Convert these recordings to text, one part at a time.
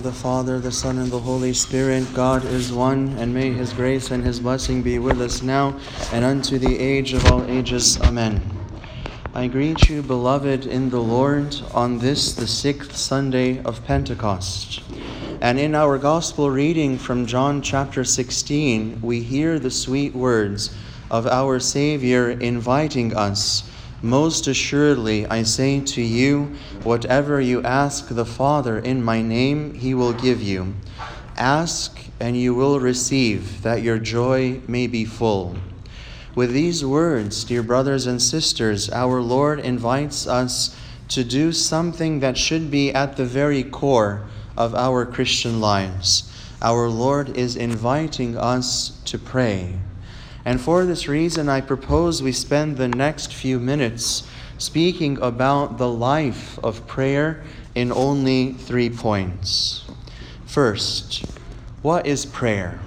of the Father, the Son, and the Holy Spirit, God is one, and may his grace and his blessing be with us now and unto the age of all ages. Amen. I greet you, beloved in the Lord, on this, the sixth Sunday of Pentecost. And in our gospel reading from John chapter 16, we hear the sweet words of our Savior inviting us most assuredly, I say to you, whatever you ask the Father in my name, he will give you. Ask, and you will receive, that your joy may be full. With these words, dear brothers and sisters, our Lord invites us to do something that should be at the very core of our Christian lives. Our Lord is inviting us to pray. And for this reason, I propose we spend the next few minutes speaking about the life of prayer in only three points. First, what is prayer?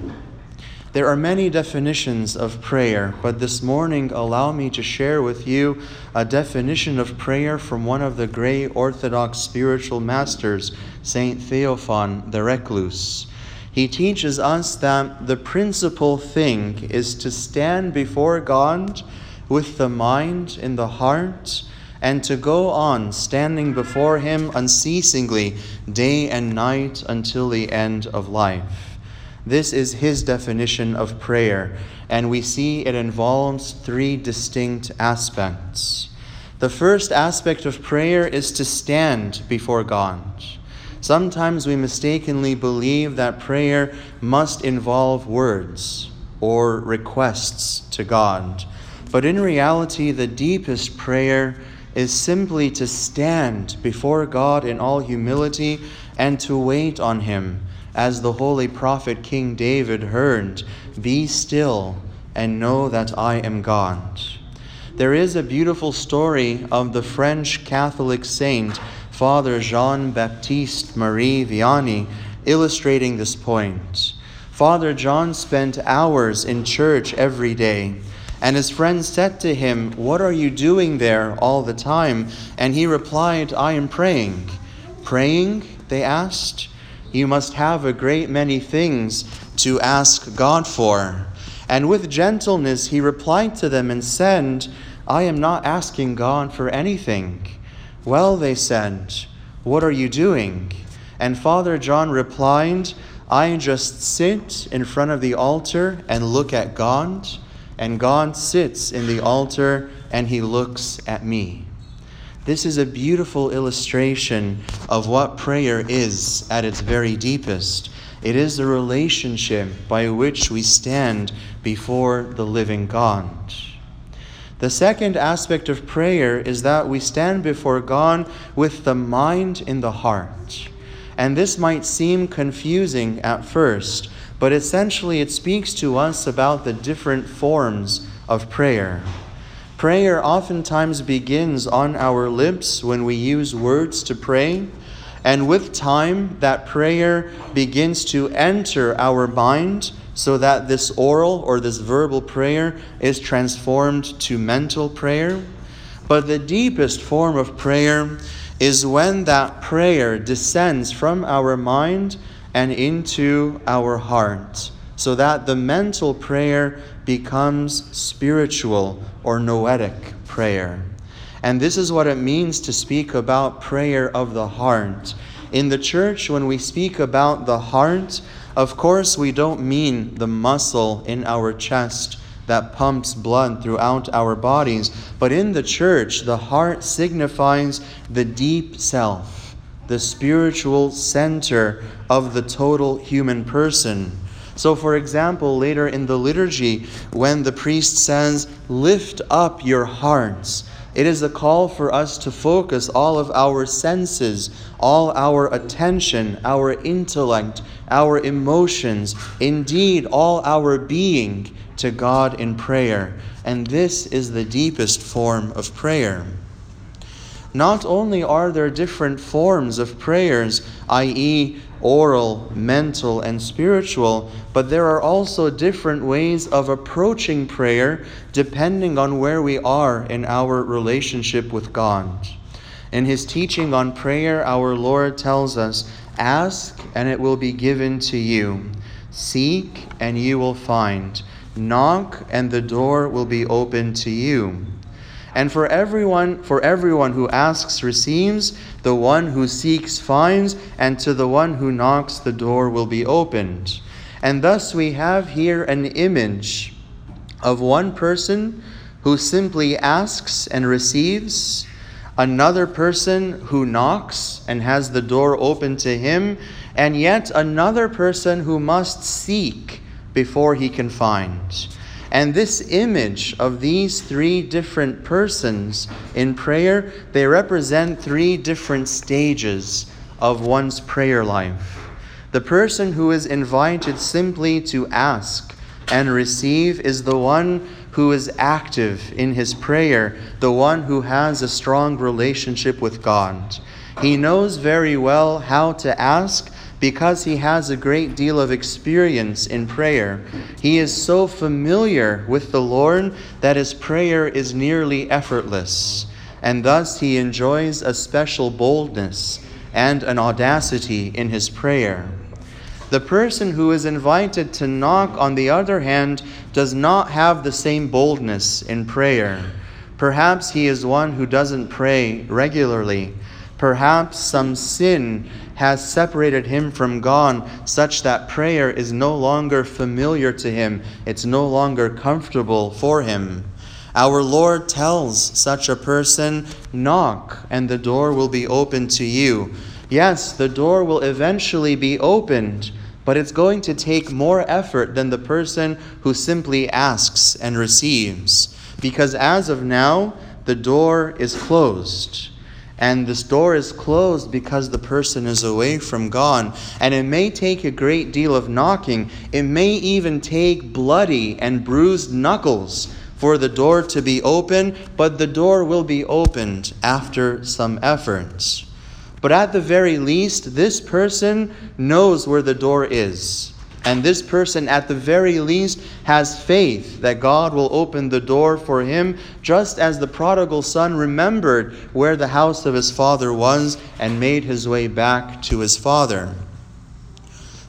There are many definitions of prayer, but this morning allow me to share with you a definition of prayer from one of the great Orthodox spiritual masters, Saint Theophan the Recluse he teaches us that the principal thing is to stand before God with the mind in the heart and to go on standing before Him unceasingly, day and night, until the end of life. This is his definition of prayer, and we see it involves three distinct aspects. The first aspect of prayer is to stand before God. Sometimes we mistakenly believe that prayer must involve words or requests to God. But in reality, the deepest prayer is simply to stand before God in all humility and to wait on Him, as the holy prophet King David heard Be still and know that I am God. There is a beautiful story of the French Catholic saint Father Jean Baptiste Marie Vianney, illustrating this point. Father John spent hours in church every day, and his friends said to him, What are you doing there all the time? And he replied, I am praying. Praying? They asked. You must have a great many things to ask God for. And with gentleness he replied to them and said, I am not asking God for anything. Well, they said, What are you doing? And Father John replied, I just sit in front of the altar and look at God, and God sits in the altar and he looks at me. This is a beautiful illustration of what prayer is at its very deepest. It is the relationship by which we stand before the living God. The second aspect of prayer is that we stand before God with the mind in the heart. And this might seem confusing at first, but essentially it speaks to us about the different forms of prayer. Prayer oftentimes begins on our lips when we use words to pray, and with time, that prayer begins to enter our mind so that this oral or this verbal prayer is transformed to mental prayer. But the deepest form of prayer is when that prayer descends from our mind and into our heart, so that the mental prayer becomes spiritual or noetic prayer. And this is what it means to speak about prayer of the heart. In the church, when we speak about the heart, of course, we don't mean the muscle in our chest that pumps blood throughout our bodies, but in the church, the heart signifies the deep self, the spiritual center of the total human person. So, for example, later in the liturgy, when the priest says, Lift up your hearts, it is a call for us to focus all of our senses, all our attention, our intellect, our emotions, indeed, all our being to God in prayer. And this is the deepest form of prayer. Not only are there different forms of prayers, i.e., oral, mental, and spiritual, but there are also different ways of approaching prayer depending on where we are in our relationship with God. In his teaching on prayer, our Lord tells us, Ask, and it will be given to you. Seek, and you will find. Knock, and the door will be opened to you. And for everyone, for everyone who asks receives, the one who seeks finds, and to the one who knocks the door will be opened. And thus we have here an image of one person who simply asks and receives, another person who knocks and has the door open to him, and yet another person who must seek before he can find. And this image of these three different persons in prayer, they represent three different stages of one's prayer life. The person who is invited simply to ask and receive is the one who is active in his prayer, the one who has a strong relationship with God. He knows very well how to ask because he has a great deal of experience in prayer. He is so familiar with the Lord that his prayer is nearly effortless, and thus he enjoys a special boldness and an audacity in his prayer. The person who is invited to knock, on the other hand, does not have the same boldness in prayer. Perhaps he is one who doesn't pray regularly. Perhaps some sin has separated him from God such that prayer is no longer familiar to him, it's no longer comfortable for him. Our Lord tells such a person, Knock, and the door will be opened to you. Yes, the door will eventually be opened, but it's going to take more effort than the person who simply asks and receives. Because as of now, the door is closed and this door is closed because the person is away from God. And it may take a great deal of knocking, it may even take bloody and bruised knuckles for the door to be open, but the door will be opened after some efforts. But at the very least, this person knows where the door is. And this person, at the very least, has faith that God will open the door for him, just as the prodigal son remembered where the house of his father was and made his way back to his father.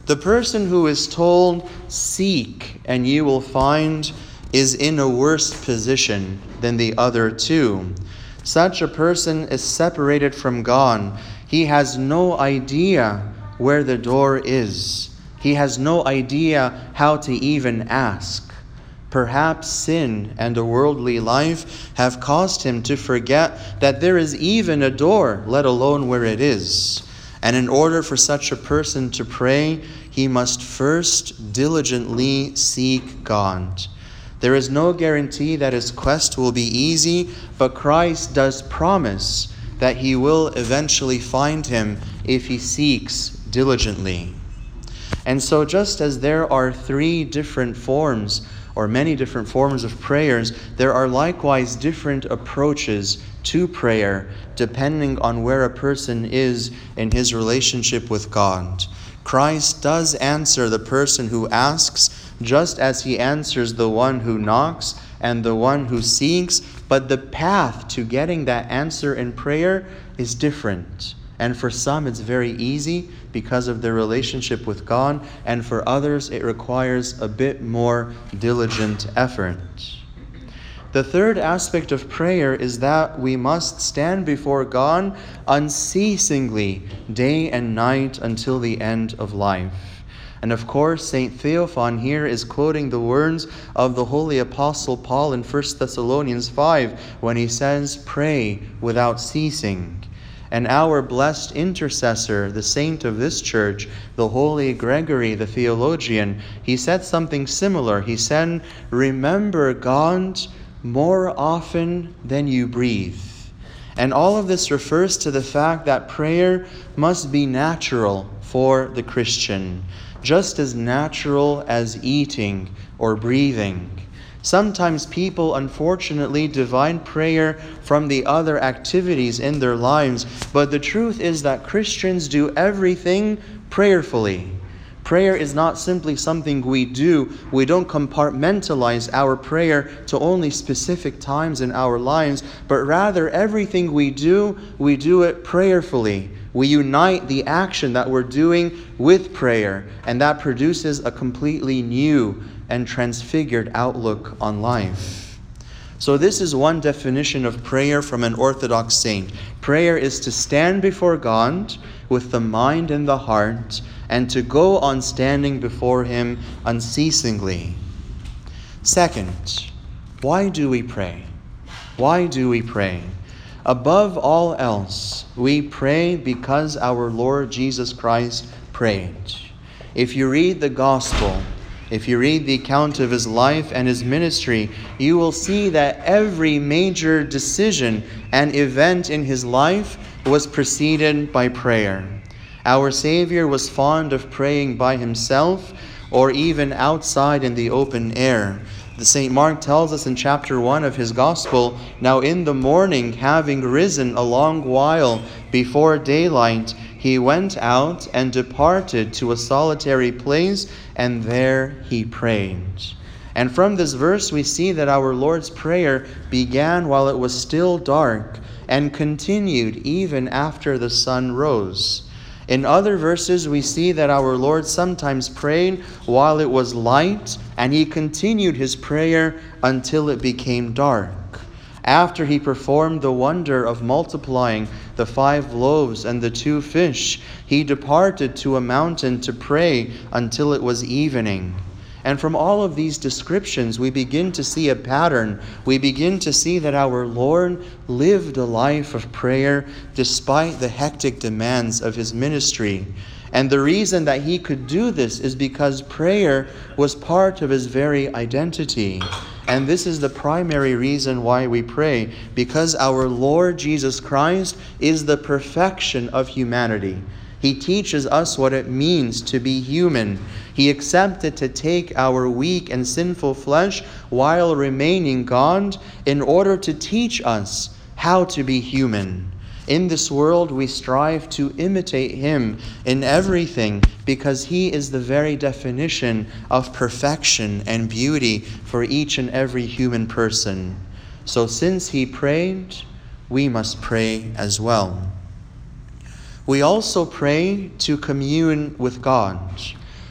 The person who is told, Seek and you will find, is in a worse position than the other two. Such a person is separated from God. He has no idea where the door is. He has no idea how to even ask. Perhaps sin and a worldly life have caused him to forget that there is even a door, let alone where it is. And in order for such a person to pray, he must first diligently seek God. There is no guarantee that his quest will be easy, but Christ does promise that he will eventually find him if he seeks diligently. And so, just as there are three different forms or many different forms of prayers, there are likewise different approaches to prayer depending on where a person is in his relationship with God. Christ does answer the person who asks, just as he answers the one who knocks and the one who seeks, but the path to getting that answer in prayer is different. And for some, it's very easy because of their relationship with God, and for others, it requires a bit more diligent effort. The third aspect of prayer is that we must stand before God unceasingly, day and night, until the end of life. And of course, St. Theophan here is quoting the words of the Holy Apostle Paul in 1 Thessalonians 5 when he says, Pray without ceasing. And our blessed intercessor, the saint of this church, the holy Gregory, the theologian, he said something similar. He said, Remember God more often than you breathe. And all of this refers to the fact that prayer must be natural for the Christian, just as natural as eating or breathing. Sometimes people, unfortunately, divide prayer from the other activities in their lives, but the truth is that Christians do everything prayerfully. Prayer is not simply something we do. We don't compartmentalize our prayer to only specific times in our lives, but rather everything we do, we do it prayerfully We unite the action that we're doing with prayer, and that produces a completely new and transfigured outlook on life. So, this is one definition of prayer from an Orthodox saint. Prayer is to stand before God with the mind and the heart, and to go on standing before Him unceasingly. Second, why do we pray? Why do we pray? Above all else, we pray because our Lord Jesus Christ prayed. If you read the Gospel, if you read the account of his life and his ministry, you will see that every major decision and event in his life was preceded by prayer. Our Savior was fond of praying by himself or even outside in the open air. The St. Mark tells us in chapter 1 of his gospel, Now in the morning, having risen a long while before daylight, he went out and departed to a solitary place, and there he prayed. And from this verse, we see that our Lord's Prayer began while it was still dark and continued even after the sun rose. In other verses, we see that our Lord sometimes prayed while it was light, and he continued his prayer until it became dark. After he performed the wonder of multiplying the five loaves and the two fish, he departed to a mountain to pray until it was evening. And from all of these descriptions, we begin to see a pattern. We begin to see that our Lord lived a life of prayer despite the hectic demands of his ministry. And the reason that he could do this is because prayer was part of his very identity. And this is the primary reason why we pray, because our Lord Jesus Christ is the perfection of humanity. He teaches us what it means to be human. He accepted to take our weak and sinful flesh while remaining God in order to teach us how to be human. In this world, we strive to imitate Him in everything because He is the very definition of perfection and beauty for each and every human person. So, since He prayed, we must pray as well. We also pray to commune with God.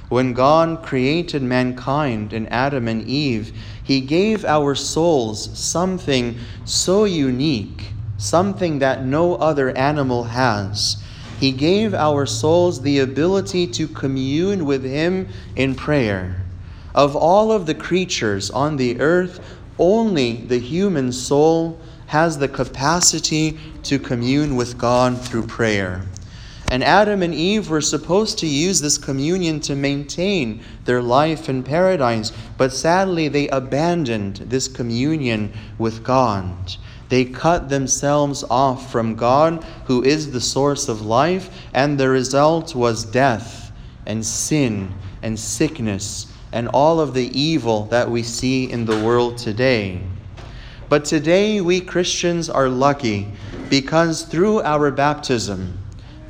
When God created mankind in Adam and Eve, He gave our souls something so unique, something that no other animal has. He gave our souls the ability to commune with Him in prayer. Of all of the creatures on the earth, only the human soul has the capacity to commune with God through prayer. And Adam and Eve were supposed to use this communion to maintain their life in paradise, but sadly they abandoned this communion with God. They cut themselves off from God, who is the source of life, and the result was death and sin and sickness and all of the evil that we see in the world today. But today we Christians are lucky because through our baptism,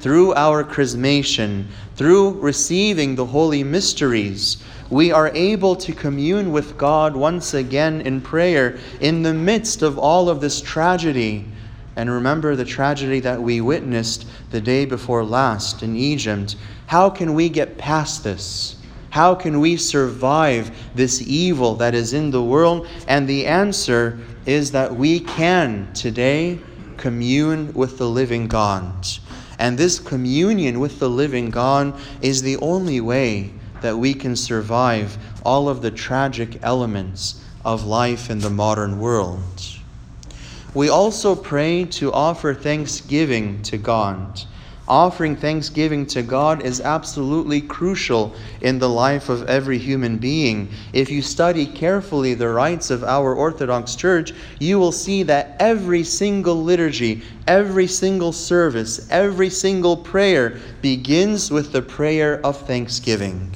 through our chrismation, through receiving the holy mysteries, we are able to commune with God once again in prayer in the midst of all of this tragedy. And remember the tragedy that we witnessed the day before last in Egypt. How can we get past this? How can we survive this evil that is in the world? And the answer is that we can today commune with the living God. And this communion with the living God is the only way that we can survive all of the tragic elements of life in the modern world. We also pray to offer thanksgiving to God offering thanksgiving to God is absolutely crucial in the life of every human being. If you study carefully the rites of our Orthodox Church, you will see that every single liturgy, every single service, every single prayer begins with the prayer of thanksgiving.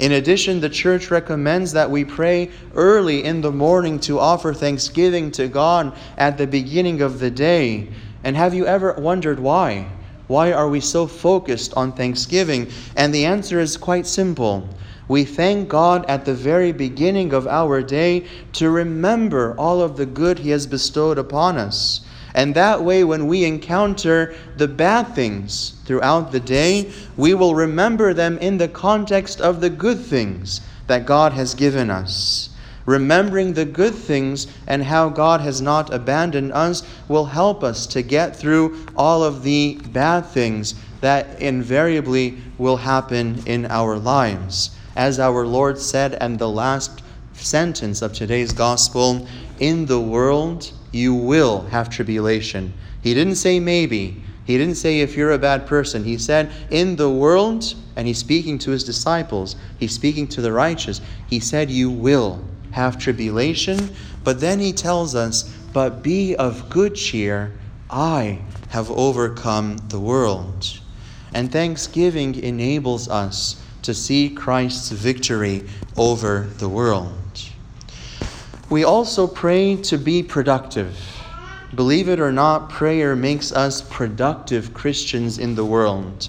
In addition, the church recommends that we pray early in the morning to offer thanksgiving to God at the beginning of the day. And have you ever wondered why? Why are we so focused on thanksgiving? And the answer is quite simple. We thank God at the very beginning of our day to remember all of the good He has bestowed upon us. And that way, when we encounter the bad things throughout the day, we will remember them in the context of the good things that God has given us. Remembering the good things and how God has not abandoned us will help us to get through all of the bad things that invariably will happen in our lives. As our Lord said, and the last sentence of today's gospel in the world you will have tribulation. He didn't say maybe. He didn't say if you're a bad person. He said in the world, and he's speaking to his disciples, he's speaking to the righteous. He said you will have tribulation, but then he tells us, but be of good cheer. I have overcome the world. And thanksgiving enables us to see Christ's victory over the world. We also pray to be productive. Believe it or not, prayer makes us productive Christians in the world.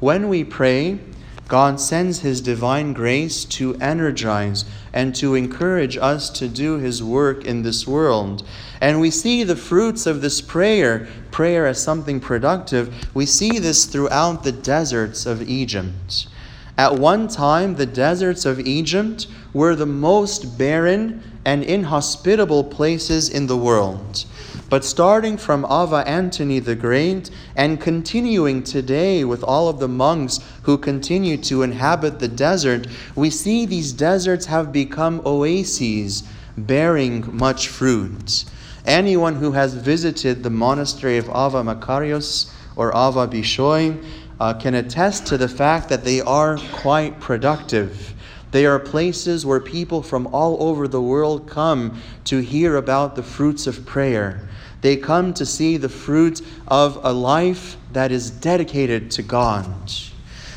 When we pray, God sends His divine grace to energize and to encourage us to do His work in this world. And we see the fruits of this prayer, prayer as something productive. We see this throughout the deserts of Egypt. At one time, the deserts of Egypt were the most barren and inhospitable places in the world. But starting from Ava Antony the Great and continuing today with all of the monks who continue to inhabit the desert, we see these deserts have become oases bearing much fruit. Anyone who has visited the monastery of Ava Makarios or Ava Bishoy uh, can attest to the fact that they are quite productive. They are places where people from all over the world come to hear about the fruits of prayer. They come to see the fruit of a life that is dedicated to God.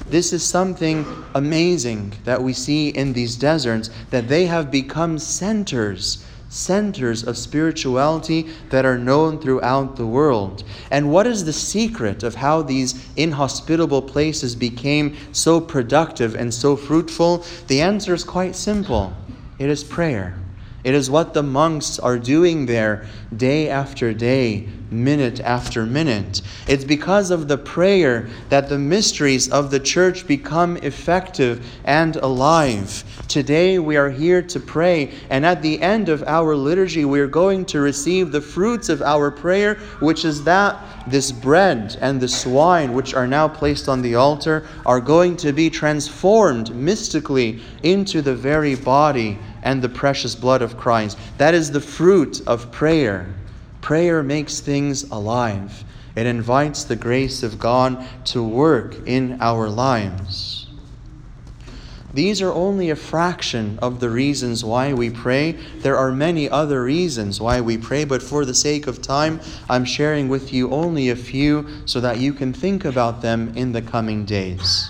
This is something amazing that we see in these deserts, that they have become centers centers of spirituality that are known throughout the world. And what is the secret of how these inhospitable places became so productive and so fruitful? The answer is quite simple it is prayer. It is what the monks are doing there day after day, minute after minute. It's because of the prayer that the mysteries of the church become effective and alive. Today we are here to pray, and at the end of our liturgy, we are going to receive the fruits of our prayer, which is that this bread and this wine, which are now placed on the altar, are going to be transformed mystically into the very body and the precious blood of Christ. That is the fruit of prayer. Prayer makes things alive, it invites the grace of God to work in our lives. These are only a fraction of the reasons why we pray. There are many other reasons why we pray, but for the sake of time, I'm sharing with you only a few so that you can think about them in the coming days.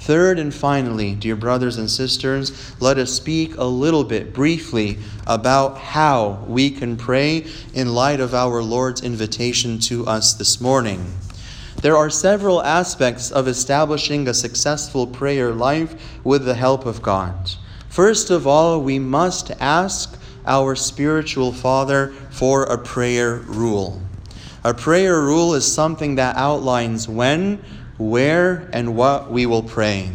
Third and finally, dear brothers and sisters, let us speak a little bit briefly about how we can pray in light of our Lord's invitation to us this morning. There are several aspects of establishing a successful prayer life with the help of God. First of all, we must ask our spiritual Father for a prayer rule. A prayer rule is something that outlines when, where and what we will pray.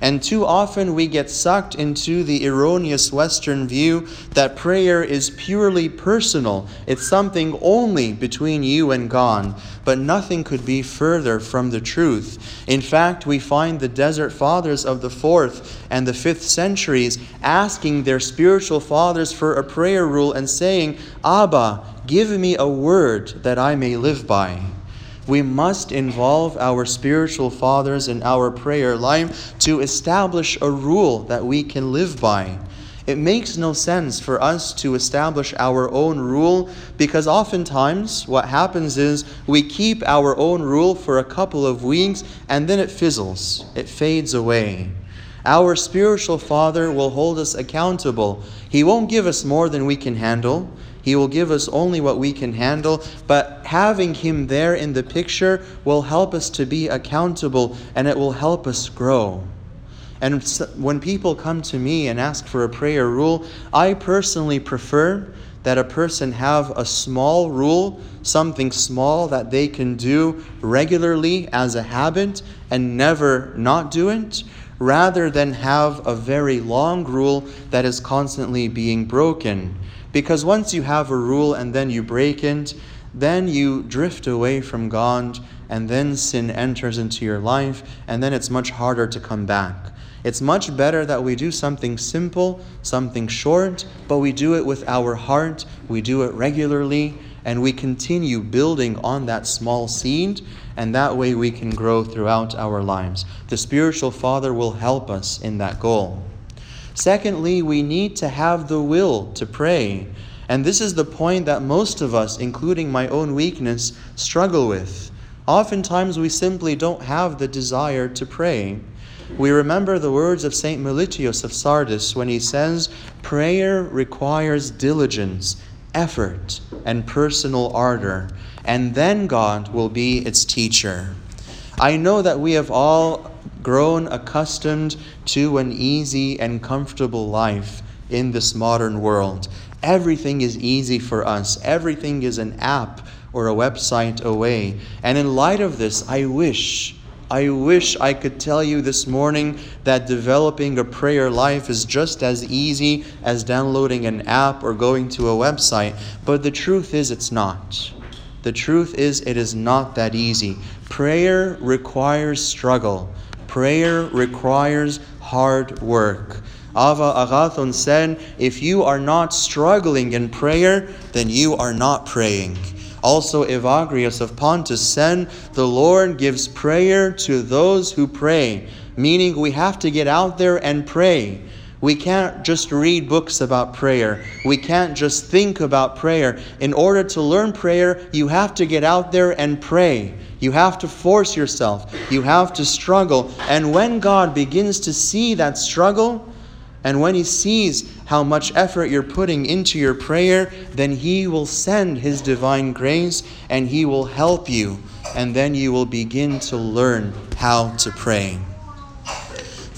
And too often we get sucked into the erroneous Western view that prayer is purely personal. It's something only between you and God. But nothing could be further from the truth. In fact, we find the desert fathers of the fourth and the fifth centuries asking their spiritual fathers for a prayer rule and saying, Abba, give me a word that I may live by we must involve our spiritual fathers in our prayer life to establish a rule that we can live by. It makes no sense for us to establish our own rule because oftentimes what happens is we keep our own rule for a couple of weeks and then it fizzles, it fades away. Our spiritual Father will hold us accountable. He won't give us more than we can handle. He will give us only what we can handle, but having Him there in the picture will help us to be accountable and it will help us grow. And when people come to me and ask for a prayer rule, I personally prefer that a person have a small rule, something small that they can do regularly as a habit and never not do it, rather than have a very long rule that is constantly being broken. Because once you have a rule and then you break it, then you drift away from God, and then sin enters into your life, and then it's much harder to come back. It's much better that we do something simple, something short, but we do it with our heart, we do it regularly, and we continue building on that small seed, and that way we can grow throughout our lives. The spiritual Father will help us in that goal. Secondly, we need to have the will to pray. And this is the point that most of us, including my own weakness, struggle with. Oftentimes, we simply don't have the desire to pray. We remember the words of St. Melitius of Sardis when he says, Prayer requires diligence, effort, and personal ardor, and then God will be its teacher. I know that we have all grown accustomed to an easy and comfortable life in this modern world. Everything is easy for us, everything is an app or a website away. And in light of this, I wish. I wish I could tell you this morning that developing a prayer life is just as easy as downloading an app or going to a website, but the truth is it's not. The truth is it is not that easy. Prayer requires struggle. Prayer requires hard work. Ava Agathon said, If you are not struggling in prayer, then you are not praying. Also, Evagrius of Pontus said, The Lord gives prayer to those who pray, meaning we have to get out there and pray. We can't just read books about prayer. We can't just think about prayer. In order to learn prayer, you have to get out there and pray. You have to force yourself. You have to struggle. And when God begins to see that struggle, and when He sees how much effort you're putting into your prayer, then He will send His divine grace and He will help you. And then you will begin to learn how to pray.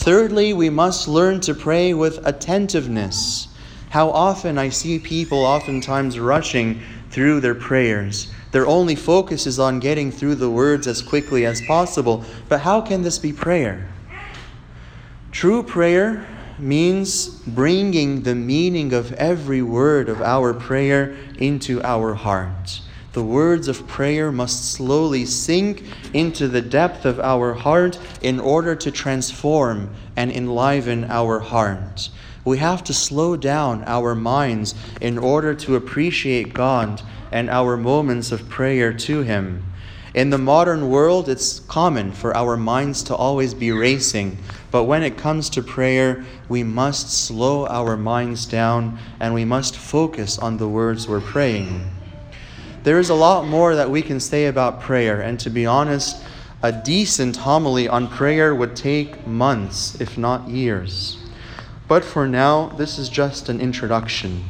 Thirdly, we must learn to pray with attentiveness. How often I see people oftentimes rushing through their prayers. Their only focus is on getting through the words as quickly as possible. But how can this be prayer? True prayer means bringing the meaning of every word of our prayer into our heart. The words of prayer must slowly sink into the depth of our heart in order to transform and enliven our heart. We have to slow down our minds in order to appreciate God and our moments of prayer to Him. In the modern world, it's common for our minds to always be racing, but when it comes to prayer, we must slow our minds down and we must focus on the words we're praying. There is a lot more that we can say about prayer, and to be honest, a decent homily on prayer would take months, if not years. But for now, this is just an introduction.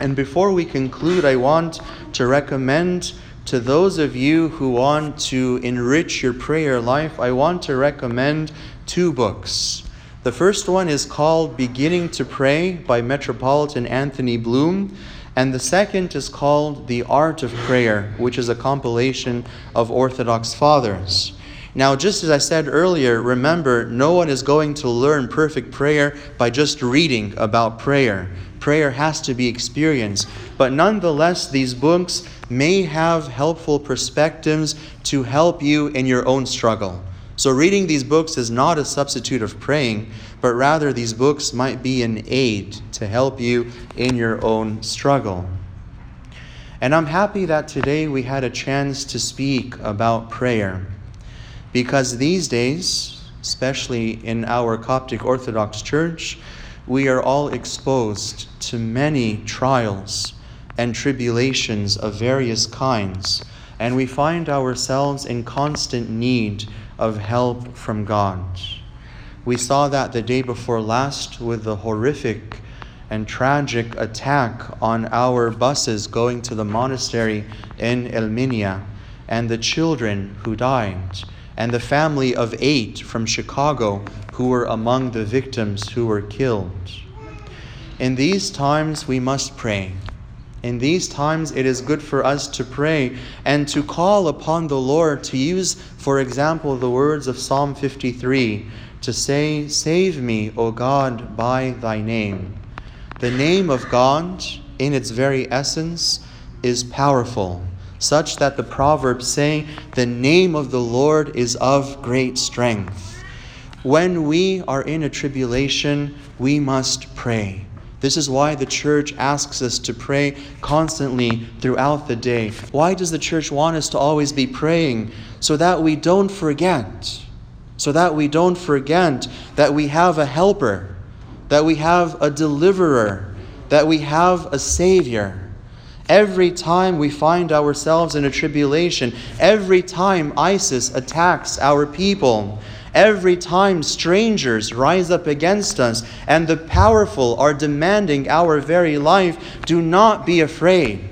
And before we conclude, I want to recommend to those of you who want to enrich your prayer life, I want to recommend two books. The first one is called Beginning to Pray by Metropolitan Anthony Bloom, and the second is called The Art of Prayer, which is a compilation of Orthodox fathers. Now, just as I said earlier, remember, no one is going to learn perfect prayer by just reading about prayer. Prayer has to be experienced. But nonetheless, these books may have helpful perspectives to help you in your own struggle. So, reading these books is not a substitute of praying, but rather these books might be an aid to help you in your own struggle. And I'm happy that today we had a chance to speak about prayer, because these days, especially in our Coptic Orthodox Church, we are all exposed to many trials and tribulations of various kinds, and we find ourselves in constant need of help from God. We saw that the day before last with the horrific and tragic attack on our buses going to the monastery in El Minya, and the children who died, and the family of eight from Chicago who were among the victims who were killed. In these times, we must pray. In these times, it is good for us to pray and to call upon the Lord to use, for example, the words of Psalm 53 to say, Save me, O God, by thy name. The name of God, in its very essence, is powerful, such that the Proverbs say, The name of the Lord is of great strength. When we are in a tribulation, we must pray. This is why the church asks us to pray constantly throughout the day. Why does the church want us to always be praying? So that we don't forget. So that we don't forget that we have a helper, that we have a deliverer, that we have a savior. Every time we find ourselves in a tribulation, every time ISIS attacks our people, Every time strangers rise up against us and the powerful are demanding our very life, do not be afraid.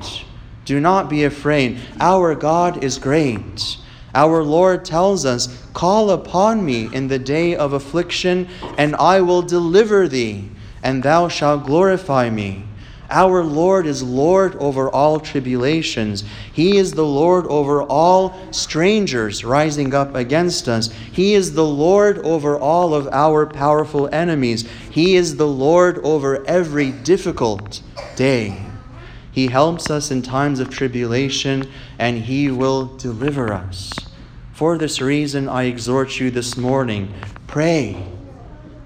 Do not be afraid. Our God is great. Our Lord tells us, Call upon me in the day of affliction, and I will deliver thee, and thou shalt glorify me. Our Lord is Lord over all tribulations. He is the Lord over all strangers rising up against us. He is the Lord over all of our powerful enemies. He is the Lord over every difficult day. He helps us in times of tribulation, and He will deliver us. For this reason, I exhort you this morning pray.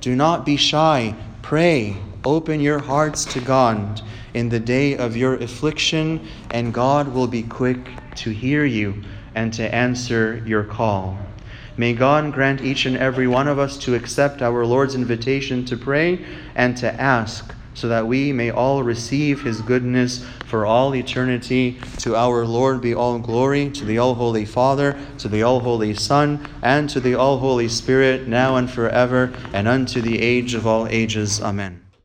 Do not be shy. Pray. Open your hearts to God in the day of your affliction, and God will be quick to hear you and to answer your call. May God grant each and every one of us to accept our Lord's invitation to pray and to ask, so that we may all receive his goodness for all eternity. To our Lord be all glory, to the all holy Father, to the all holy Son, and to the all holy Spirit, now and forever, and unto the age of all ages. Amen.